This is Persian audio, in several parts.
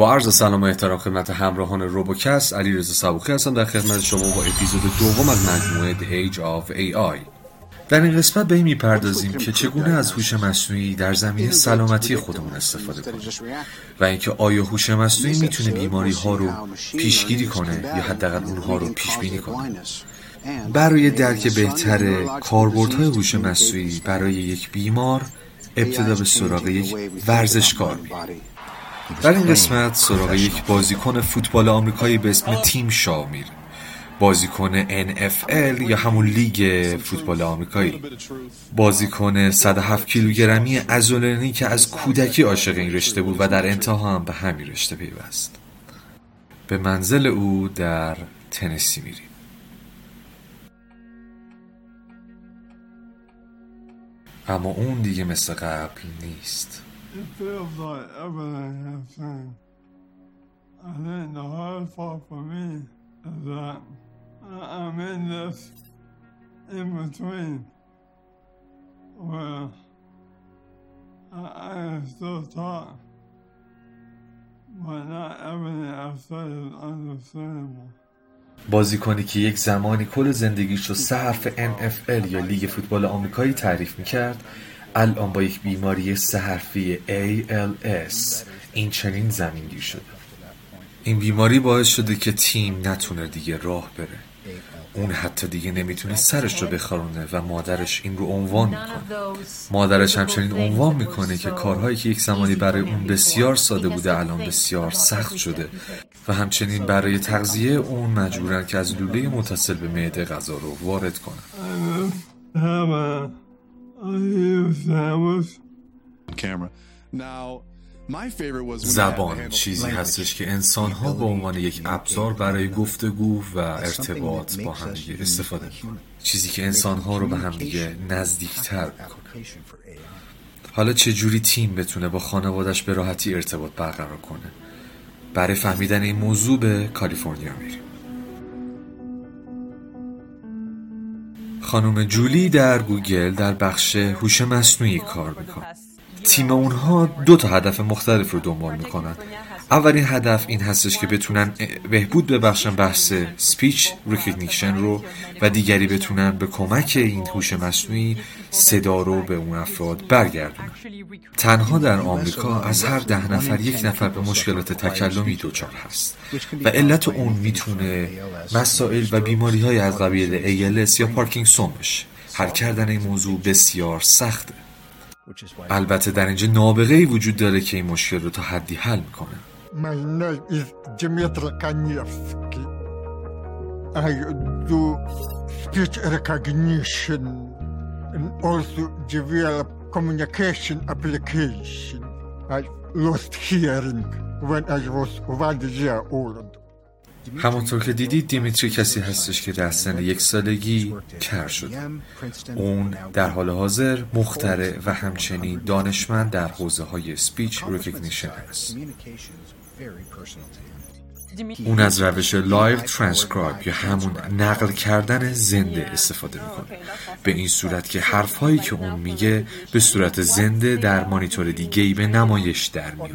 با عرض سلام و احترام خدمت همراهان روبوکست علی رضا صبوخی هستم در خدمت شما با اپیزود دوم از مجموعه The Age of AI در این قسمت به این می‌پردازیم که چگونه از هوش مصنوعی در زمینه سلامتی خودمون استفاده کنیم و اینکه آیا هوش مصنوعی می‌تونه بیماری ها رو پیشگیری کنه یا حداقل اونها رو پیش بینی کنه؟ برای درک بهتر کاربردهای هوش مصنوعی برای یک بیمار ابتدا به سراغ یک ورزشکار میریم. در این قسمت سراغ یک بازیکن فوتبال آمریکایی به اسم تیم شاو میره بازیکن NFL یا همون لیگ فوتبال آمریکایی. بازیکن 107 کیلوگرمی ازولنی که از کودکی عاشق این رشته بود و در انتها هم به همین رشته پیوست. به منزل او در تنسی میریم. اما اون دیگه مثل قبل نیست. I- I'm in this in between where I, I am still taught, but not everything I've said is understandable. بازیکنی که یک زمانی کل زندگیش رو سه حرف NFL یا لیگ فوتبال آمریکایی تعریف می‌کرد الان با یک بیماری سه حرفی ALS این چنین زمینگیر شده. این بیماری باعث شده که تیم نتونه دیگه راه بره. اون حتی دیگه نمی‌تونه سرش رو بخارونه و مادرش این رو عنوان می‌کنه. مادرش همچنین عنوان می‌کنه که کارهایی که یک زمانی برای اون بسیار ساده بوده الان بسیار سخت شده. و همچنین برای تغذیه اون مجبورن که از لوله متصل به معده غذا رو وارد کنن. زبان چیزی. هستش که انسان ها به عنوان یک ابزار برای گفتگو و ارتباط با همدیگه استفاده می‌کنن چیزی که انسان ها رو به همدیگه نزدیکتر می‌کنه. حالا چه جوری تیم بتونه با خانوادش به راحتی ارتباط برقرار کنه؟ برای فهمیدن این موضوع به کالیفرنیا میریم. خانم جولی در گوگل در بخش هوش مصنوعی کار می‌کنه. تیم اونها دو تا هدف مختلف رو دنبال می‌کنن. اولین هدف این هستش که بتونن بهبود ببخشن بحث speech recognition رو و دیگری بتونن به کمک این هوش مصنوعی صدا رو به اون افراد برگردونن. تنها در آمریکا از هر ده نفر یک نفر به مشکلات تکلمی دچار هست و علت اون می‌تونه مسائل و بیماری های از قبیل ALS یا پارکینسون بشه. حل کردن این موضوع بسیار سخته. البته در اینجا نابغه ای وجود داره که این مشکل رو تا حدی حل می‌کنه My name is Dmitry Kanevsky. I do speech recognition and also develop communication application. I lost hearing when I was one year old. همونطور که دیدید دیمیتری کسی هستش که در سن یک سالگی کر شد اون در حال حاضر مخترع و همچنین دانشمند در حوزه های speech recognition هست. اون از روش لایو ترانسکرایب یا همون نقل کردن زنده استفاده می‌کنه. به این صورت که حرفهایی که اون میگه به صورت زنده در مانیتور دیگه به نمایش در میاد.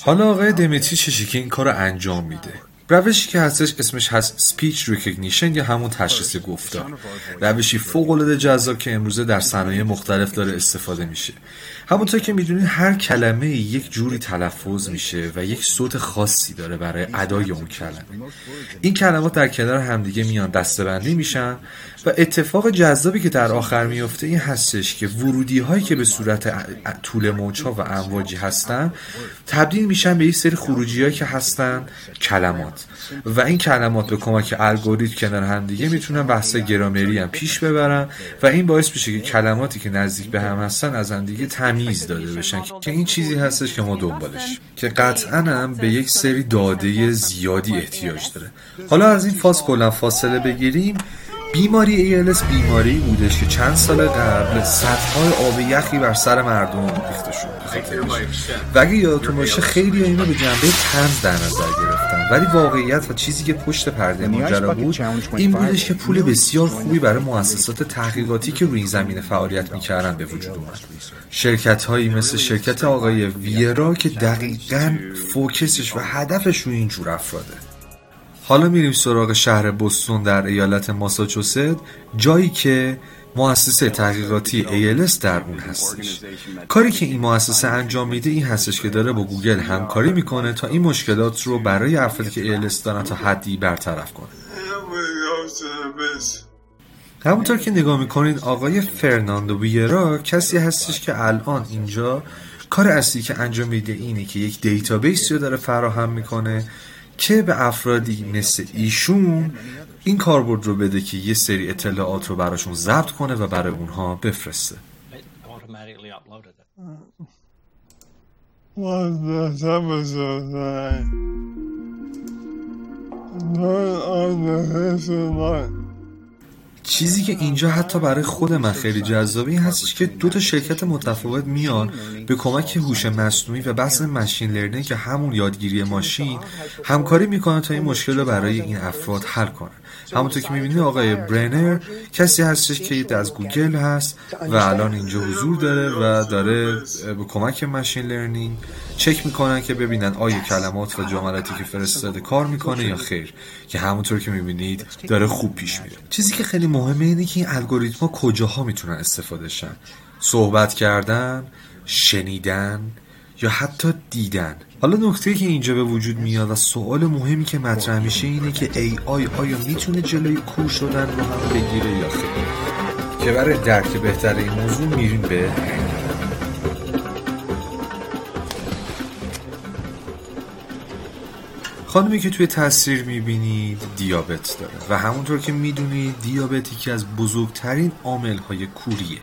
حالا آقای دمیتری چشه که این کار رو انجام میده؟ روشی که هستش اسمش هست speech recognition یا همون تشخیص گفتار روشی فوق العاده جذاب که امروزه در صنایع مختلف داره استفاده میشه. همونطور که می‌دونید هر کلمه یک جوری تلفظ میشه و یک صوت خاصی داره برای ادای اون کلمه. این کلمات در کنار همدیگه میان دسته‌بندی میشن و اتفاق جذابی که در آخر میفته این هستش که ورودی هایی که به صورت طول موج و امواجی هستن تبدیل میشن به یک سری خروجی هایی که هستن کلمات. و این کلمات به کمک الگوریتم کنار هم دیگه می‌تونن بحث گرامری هم پیش ببرن و این باعث میشه که کلماتی که نزدیک به هم هستن از هم دیگه تمیز داده بشن که این چیزی هستش که ما دنبالش که قطعا هم به یک سری داده زیادی احتیاج داره. حالا از این فاز کلا فاصله بگیریم. بیماری ALS بیماری بودش که چند سال قبل سطح آب یخی بر سر مردم ریخته شد. و اگه یادتون باشه خیلی اینو به جنبه تنز در نظر گرفتن. ولی واقعیت و چیزی که پشت پرده ماجرا بود این بودش که پول بسیار خوبی برای مؤسسات تحقیقاتی که روی این زمینه فعالیت می‌کردن به وجود اومد. شرکت هایی مثل شرکت آقای ویرا که دقیقا فوکسش و هدفش روی اینجور افراده. حالا میریم سراغ شهر بوستون در ایالت ماساچوست جایی که مؤسسه تحقیقاتی ALS در اون هستش کاری که این مؤسسه انجام میده این هستش که داره با گوگل همکاری می‌کنه تا این مشکلات رو برای افرادی که ALS دارن تا حدی برطرف کنه. همونطور که نگاه می‌کنید آقای فرناندو ویرا کسی هستش که الان اینجا کار اصلی که انجام میده اینه که یک database رو داره فراهم می‌کنه. که به افرادی مثل ایشون این کاربرد رو بده که یه سری اطلاعات رو براشون ضبط کنه و برای اونها بفرسته؟ چیزی که اینجا حتی برای خود من خیلی جذابه این هستش که دو تا شرکت متفاوت میان به کمک هوش مصنوعی و بحث machine learning که همون یادگیری ماشین همکاری می‌کنن تا این مشکل رو برای این افراد حل کنن. همونطور که می‌بینی آقای برنر کسی هستش که از گوگل هست و الان اینجا حضور داره و داره به کمک machine learning چک می‌کنن که ببینن آیا کلمات و جملاتی که فرستاده کار می‌کنه یا خیر؟ که همونطور که می‌بینید داره خوب پیش میره. چیزی که خیلی مهمه اینه که این الگوریتما کجاها می‌تونن استفاده شن؟ صحبت کردن شنیدن یا حتی دیدن. حالا نکته که اینجا به وجود میاد و سوال مهمی که مطرح میشه اینه که ای آی آیا می‌تونه جلوی کور شدن رو هم بگیره یا خیر؟ که برای درک بهتر این موضوع میریم به خانمی که توی تصویر می‌بینید دیابت داره و همونطور که می‌دونید دیابت یکی از بزرگترین عامل های کوریه.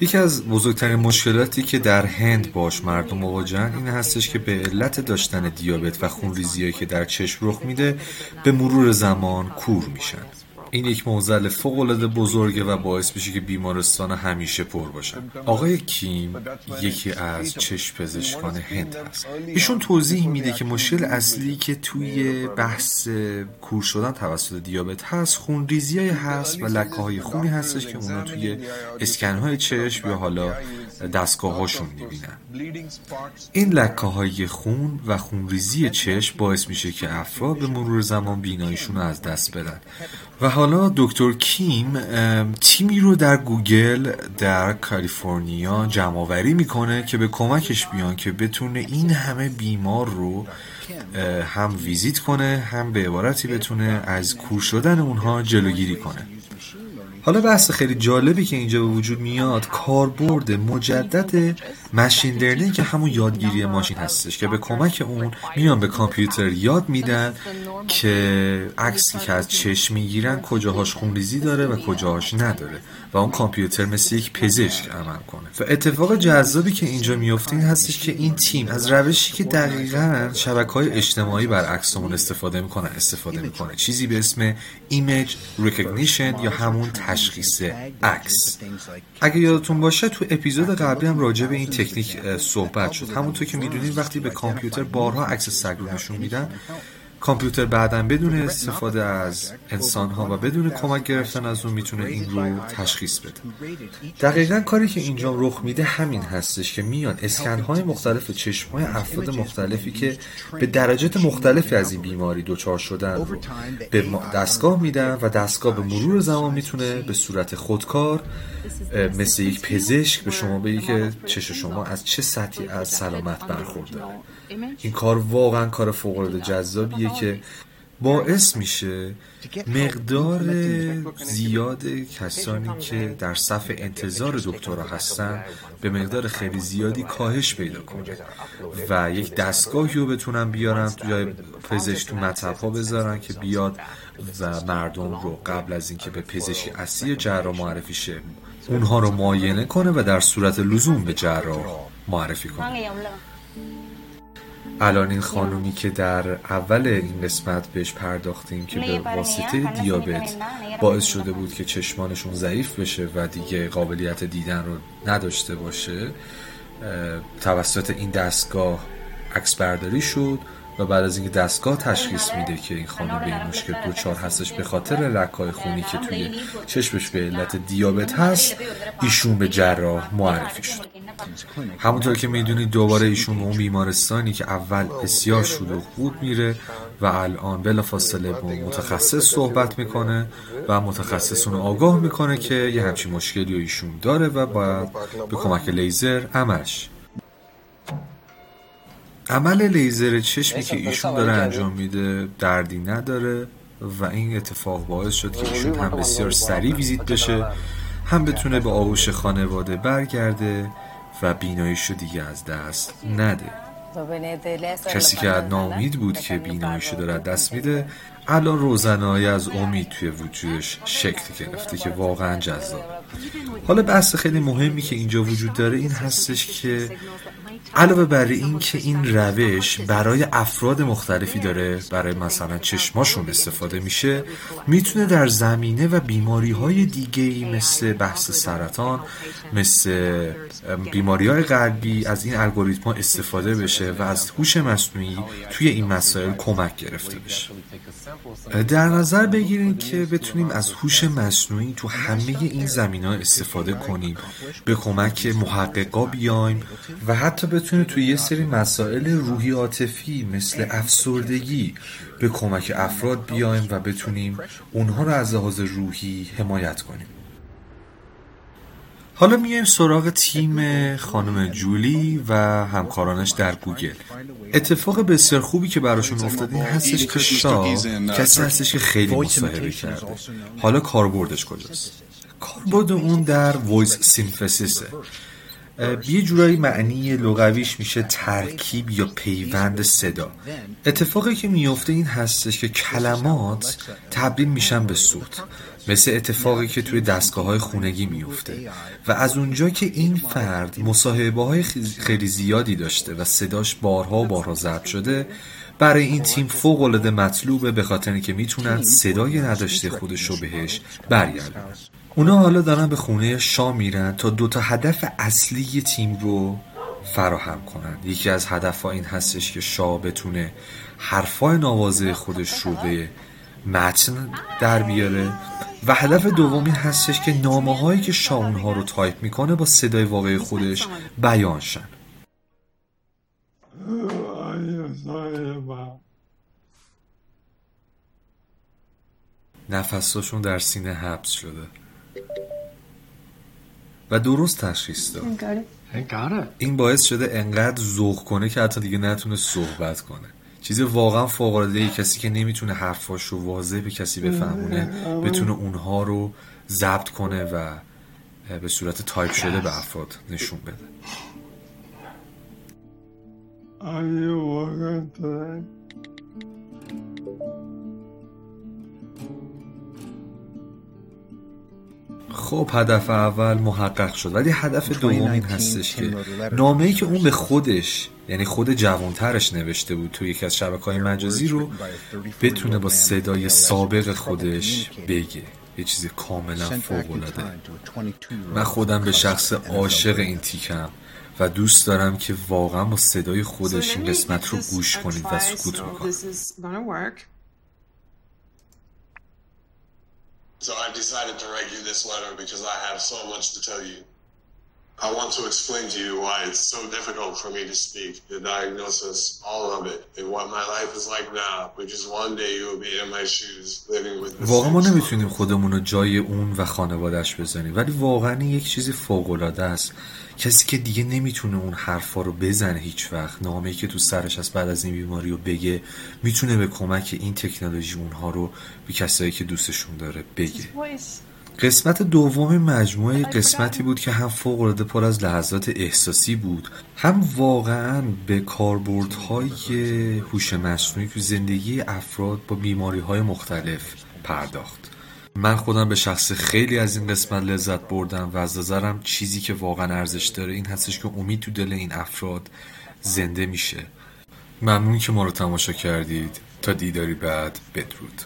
یکی از بزرگترین مشکلاتی که در هند باش مردم مواجهن این هستش که به علت داشتن دیابت و خونریزیایی که در چشم رخ میده به مرور زمان کور میشن. این یک موزل فوق العاده بزرگه و باعث میشه که بیمارستان همیشه پر باشن. آقای کیم یکی از چشم پزشکان هند هست. ایشون توضیح میده که مشکل اصلی که توی بحث کور شدن توسط دیابت هست خونریزی هست و لکه های خونی هستش که اونا توی اسکن های چشم یا حالا دستگاه هاشون می‌بینن. این لکه های خون و خونریزی چشم باعث میشه که افراد به مرور زمان بیناییشون رو از دست بدن. و حالا دکتر کیم تیمی رو در گوگل در کالیفرنیا جمعآوری می‌کنه که به کمکش بیان که بتونه این همه بیمار رو هم ویزیت کنه هم به عبارتی بتونه از کور شدن اونها جلوگیری کنه. حالا بحث خیلی جالبی که اینجا به وجود میاد کاربرد مجدد ماشین لرنینگ که همون یادگیری ماشین هستش که به کمک اون میان به کامپیوتر یاد میدن که عکسی که از چشم می‌گیرن کجاهاش خونریزی داره و کجاهاش نداره و اون کامپیوتر مثل یک پزشک عمل کنه. و اتفاق جذابی که اینجا میفته این هستش که این تیم از روشی که دقیقا شبکه های اجتماعی بر عکسمون استفاده می‌کنن استفاده می‌کنه. چیزی به اسم image recognition یا همون تشخیص عکس. اگه یادتون باشه تو اپیزود قبلی هم راجع به این تکنیک صحبت شد. همونطور که می‌دونید وقتی به کامپیوتر بارها عکس سگ رو نشون میدن کامپیوتر بعدا بدون استفاده از انسان ها و بدون کمک گرفتن از اون می‌تونه این رو تشخیص بده. دقیقا کاری که اینجا رخ میده همین هستش که میان اسکن های مختلف چشم های افراد مختلفی که به درجات مختلفی از این بیماری دچار شدن رو به دستگاه میدن و دستگاه به مرور زمان می‌تونه به صورت خودکار مثل یک پزشک به شما بگه که چش شما از چه سطحی از سلامت برخورده. این کار واقعا کار فوق العاده جذابیه که باعث میشه مقدار زیاد کسانی که در صف انتظار دکترا هستن به مقدار خیلی زیادی کاهش پیدا کنه و یک دستگاهی رو بتونن بیارن یا پزشک تو مطب ها بذارن که بیاد و مردم رو قبل از اینکه به پزشکی اصلی جراح معرفی شه اونها رو معاینه کنه و در صورت لزوم به جراح معرفی کنه الان این خانومی که در اول این قسمت بهش پرداختیم که به واسطه دیابت باعث شده بود که چشمانشون ضعیف بشه و دیگه قابلیت دیدن رو نداشته باشه توسط این دستگاه عکس برداری شد و بعد از اینکه دستگاه تشخیص میده که این خانم به این مشکل دوچار هستش به خاطر رکای خونی که توی چشمش به علت دیابت هست ایشون به جراح معرفی شد. همونطور که می‌دونید دوباره ایشون اون بیمارستانی که اول بسیار شلوغ بود میره و الان بلا فاصله با متخصص صحبت می‌کنه و متخصص اون آگاه می‌کنه که یه همچین مشکلی رو ایشون داره و باید به کمک لیزر عملش. عمل لیزر چشمی که ایشون داره انجام میده دردی نداره و این اتفاق باعث شد که ایشون هم بسیار سریع ویزیت بشه هم بتونه به آغوش خانواده برگرده و بیناییش رو دیگه از دست نده. کسی که نامید بود که بیناییش رو داره دست میده الان روزنایی از امید توی وجودش شکل گرفته که واقعا جذاب. حالا بحث خیلی مهمی که اینجا وجود داره این هستش که علاوه بر این که این روش برای افراد مختلفی داره برای مثلا چشماشون استفاده میشه می‌تونه در زمینه و بیماری های دیگه مثل بحث سرطان مثل بیماری های قلبی از این الگوریتم ها استفاده بشه و از هوش مصنوعی توی این مسائل کمک گرفته بشه. در نظر بگیریم که بتونیم از هوش مصنوعی تو همه این زمین ها استفاده کنیم به کمک محققا بیایم و حتی بتونه توی یه سری مسائل روحی عاطفی مثل افسردگی به کمک افراد بیایم و بتونیم اونها رو از لحاظ روحی حمایت کنیم. حالا میایم سراغ تیم خانم جولی و همکارانش در گوگل. اتفاق بسیار خوبی که براشون افتاد این هستش که شاه کسی هستش که خیلی مصاحبه کرده. حالا کاربردش کجاست؟ کاربرد اون در voice synthesis ه. یه جورایی معنی لغویش میشه ترکیب یا پیوند صدا. اتفاقی که میفته این هستش که کلمات تبدیل میشن به صوت مثل اتفاقی که توی دستگاه های خونگی میفته. و از اونجا که این فرد مصاحبه های خیلی زیادی داشته و صداش بارها و بارها ضبط شده برای این تیم فوق العاده مطلوبه به خاطر اینکه می‌تونن صدای نداشته خودش رو بهش برگردن اونا حالا دارن به خونه شا میرن تا دو تا هدف اصلی تیم رو فراهم کنن. یکی از هدف این هستش که شا بتونه حرفای نوازه خودش رو به متن در بیاره. و هدف دومی هستش که نامه هایی که شا اونها رو تایپ می‌کنه با صدای واقعی خودش بیان شن. نفساشون در سینه حبس شده. و درست تشخیص داد. این باعث شده انقدر ذوق کنه که حتی دیگه نتونه صحبت کنه. چیز واقعا فوق العاده کسی که نمی‌تونه حرفاش رو واضح به کسی بفهمونه بتونه اونها رو ضبط کنه و به صورت تایپ شده به افراد نشون بده. خب هدف اول محقق شد ولی هدف دوم این هستش که نامه ای که اون به خودش یعنی خود جوانترش نوشته بود تو یکی از شبکه های مجازی رو بتونه با صدای سابق خودش بگه. یه چیز کاملا فوق العاده من خودم به شخص عاشق این تیکم و دوست دارم که واقعا با صدای خودش این قسمت رو گوش کنید و سکوت بکنید. So I've decided to write you this letter because I have so much to tell you. I want to explain to you why it's so difficult for me to speak, the diagnosis, all of it, and what my life is like now, which is one day you will be in my shoes living with واقعا ما نمی‌تونیم خودمون رو جای اون و خانوادهش بزنیم ولی واقعا یک چیزی فوق العاده است. کسی که دیگه نمی‌تونه اون حرفا رو بزنه هیچ وقت نامه‌ای که تو سرش از بعد از این بیماری رو بگه می‌تونه به کمک این تکنولوژی اونها رو به کسایی که دوستشون داره بگه. قسمت دوم مجموعه قسمتی بود که هم فوق العاده پر از لحظات احساسی بود هم واقعا به کاربردهای هوش مصنوعی تو زندگی افراد با بیماری های مختلف پرداخت. من خودم به شخص خیلی از این قسمت لذت بردم و از نظرم چیزی که واقعا ارزش داره این هستش که امید تو دل این افراد زنده میشه. ممنون که ما رو تماشا کردید. تا دیداری بعد بدرود.